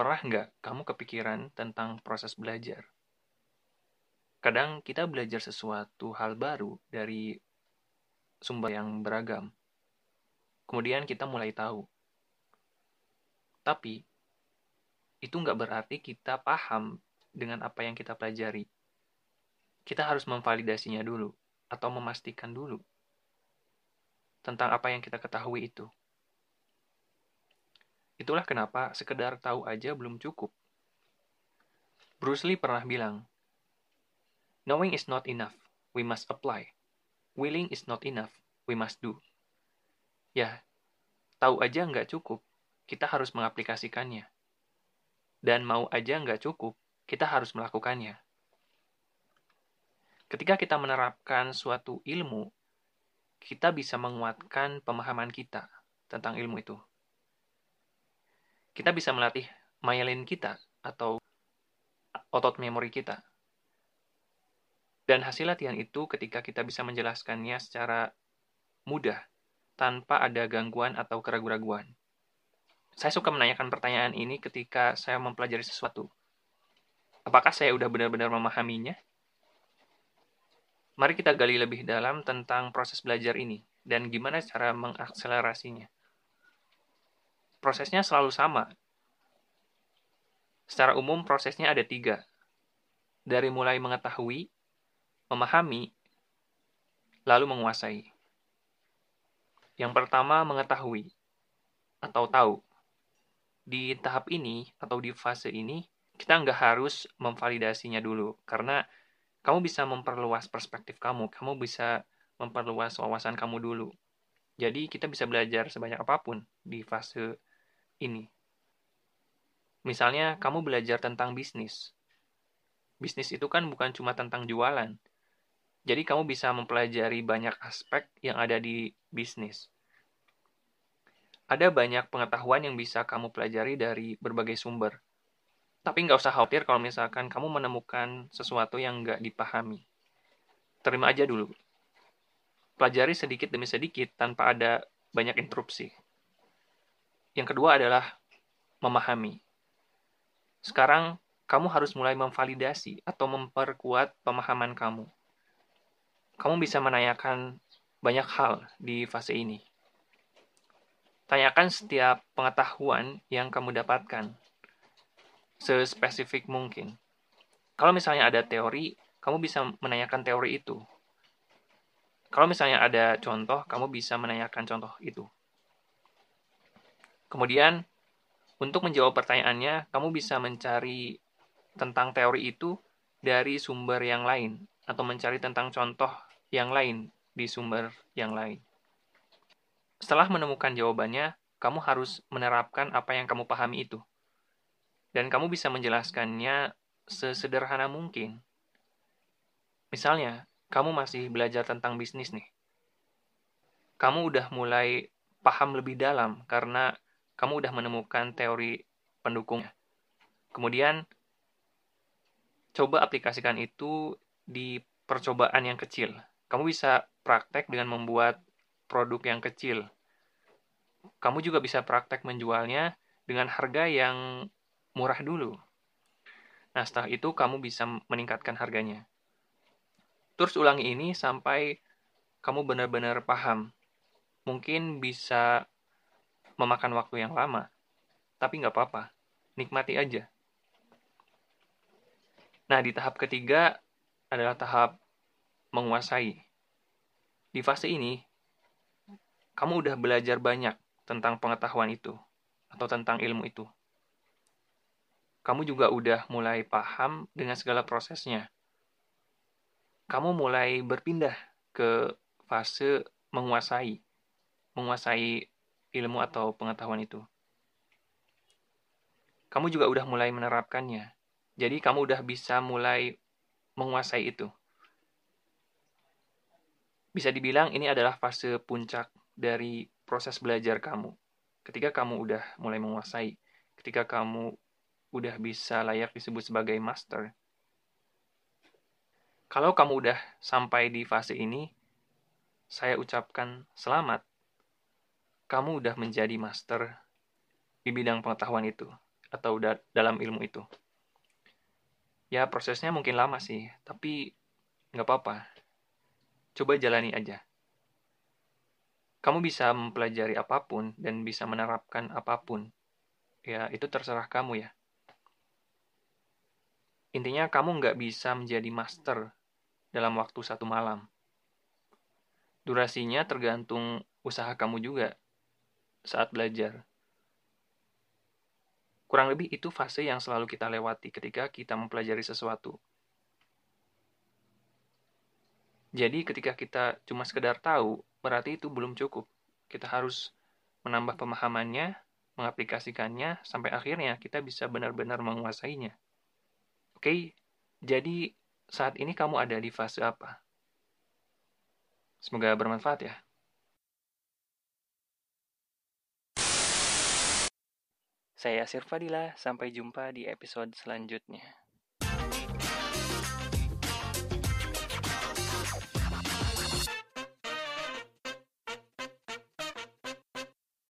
Pernah nggak kamu kepikiran tentang proses belajar? Kadang kita belajar sesuatu hal baru dari sumber yang beragam. Kemudian kita mulai tahu. Tapi, itu nggak berarti kita paham dengan apa yang kita pelajari. Kita harus memvalidasinya dulu, atau memastikan dulu tentang apa yang kita ketahui itu. Itulah kenapa sekedar tahu aja belum cukup. Bruce Lee pernah bilang, Knowing is not enough, we must apply. Willing is not enough, we must do. Ya, tahu aja nggak cukup, kita harus mengaplikasikannya. Dan mau aja nggak cukup, kita harus melakukannya. Ketika kita menerapkan suatu ilmu, kita bisa menguatkan pemahaman kita tentang ilmu itu. Kita bisa melatih myelin kita atau otot memori kita. Dan hasil latihan itu ketika kita bisa menjelaskannya secara mudah, tanpa ada gangguan atau keraguan-raguan. Saya suka menanyakan pertanyaan ini ketika saya mempelajari sesuatu. Apakah saya sudah benar-benar memahaminya? Mari kita gali lebih dalam tentang proses belajar ini dan gimana cara mengakselerasinya. Prosesnya selalu sama. Secara umum prosesnya ada tiga. Dari mulai mengetahui, memahami, lalu menguasai. Yang pertama, mengetahui atau tahu. Di tahap ini atau di fase ini, kita nggak harus memvalidasinya dulu, karena kamu bisa memperluas perspektif kamu, kamu bisa memperluas wawasan kamu dulu. Jadi kita bisa belajar sebanyak apa pun di fase ini. Misalnya kamu belajar tentang bisnis. Bisnis itu kan bukan cuma tentang jualan, jadi kamu bisa mempelajari banyak aspek yang ada di bisnis. Ada banyak pengetahuan yang bisa kamu pelajari dari berbagai sumber. Tapi nggak usah khawatir kalau misalkan kamu menemukan sesuatu yang nggak dipahami. Terima aja dulu. Pelajari sedikit demi sedikit tanpa ada banyak interupsi. Yang kedua adalah memahami. Sekarang, kamu harus mulai memvalidasi atau memperkuat pemahaman kamu kamu bisa menanyakan banyak hal di fase ini. Tanyakan setiap pengetahuan yang kamu dapatkan, sespesifik mungkin. Kalau misalnya ada teori, kamu bisa menanyakan teori itu. Kalau misalnya ada contoh, kamu bisa menanyakan contoh itu. Kemudian, untuk menjawab pertanyaannya, kamu bisa mencari tentang teori itu dari sumber yang lain, atau mencari tentang contoh yang lain di sumber yang lain. Setelah menemukan jawabannya, kamu harus menerapkan apa yang kamu pahami itu. Dan kamu bisa menjelaskannya sesederhana mungkin. Misalnya, kamu masih belajar tentang bisnis nih. Kamu udah mulai paham lebih dalam karena kamu udah menemukan teori pendukungnya. Kemudian, coba aplikasikan itu di percobaan yang kecil kamu bisa praktek dengan membuat produk yang kecil. Kamu juga bisa praktek menjualnya dengan harga yang murah dulu. Nah, setelah itu kamu bisa meningkatkan harganya. Terus ulangi ini sampai kamu benar-benar paham. Mungkin bisa memakan waktu yang lama, tapi nggak apa-apa. Nikmati aja. Nah, di tahap ketiga adalah tahap menguasai. Di fase ini, kamu udah belajar banyak tentang pengetahuan itu atau tentang ilmu itu. kamu juga udah mulai paham dengan segala prosesnya. Kamu mulai berpindah ke fase menguasai, menguasai ilmu atau pengetahuan itu. Kamu juga udah mulai menerapkannya. Jadi kamu udah bisa mulai menguasai itu. Bisa dibilang ini adalah fase puncak dari proses belajar kamu. Ketika kamu udah mulai menguasai, ketika kamu udah bisa layak disebut sebagai master. Kalau kamu udah sampai di fase ini, saya ucapkan selamat. Kamu udah menjadi master di bidang pengetahuan itu, atau dalam ilmu itu. Ya, prosesnya mungkin lama sih, tapi nggak apa-apa. Coba jalani aja. Kamu bisa mempelajari apa pun dan bisa menerapkan apa pun. Ya, itu terserah kamu ya. Intinya kamu nggak bisa menjadi master dalam waktu satu malam. Durasinya tergantung usaha kamu juga saat belajar. Kurang lebih itu fase yang selalu kita lewati ketika kita mempelajari sesuatu. Jadi ketika kita cuma sekedar tahu, berarti itu belum cukup. Kita harus menambah pemahamannya, mengaplikasikannya, sampai akhirnya kita bisa benar-benar menguasainya. Oke, jadi saat ini kamu ada di fase apa? Semoga bermanfaat ya. Saya Yasir Fadila, sampai jumpa di episode selanjutnya.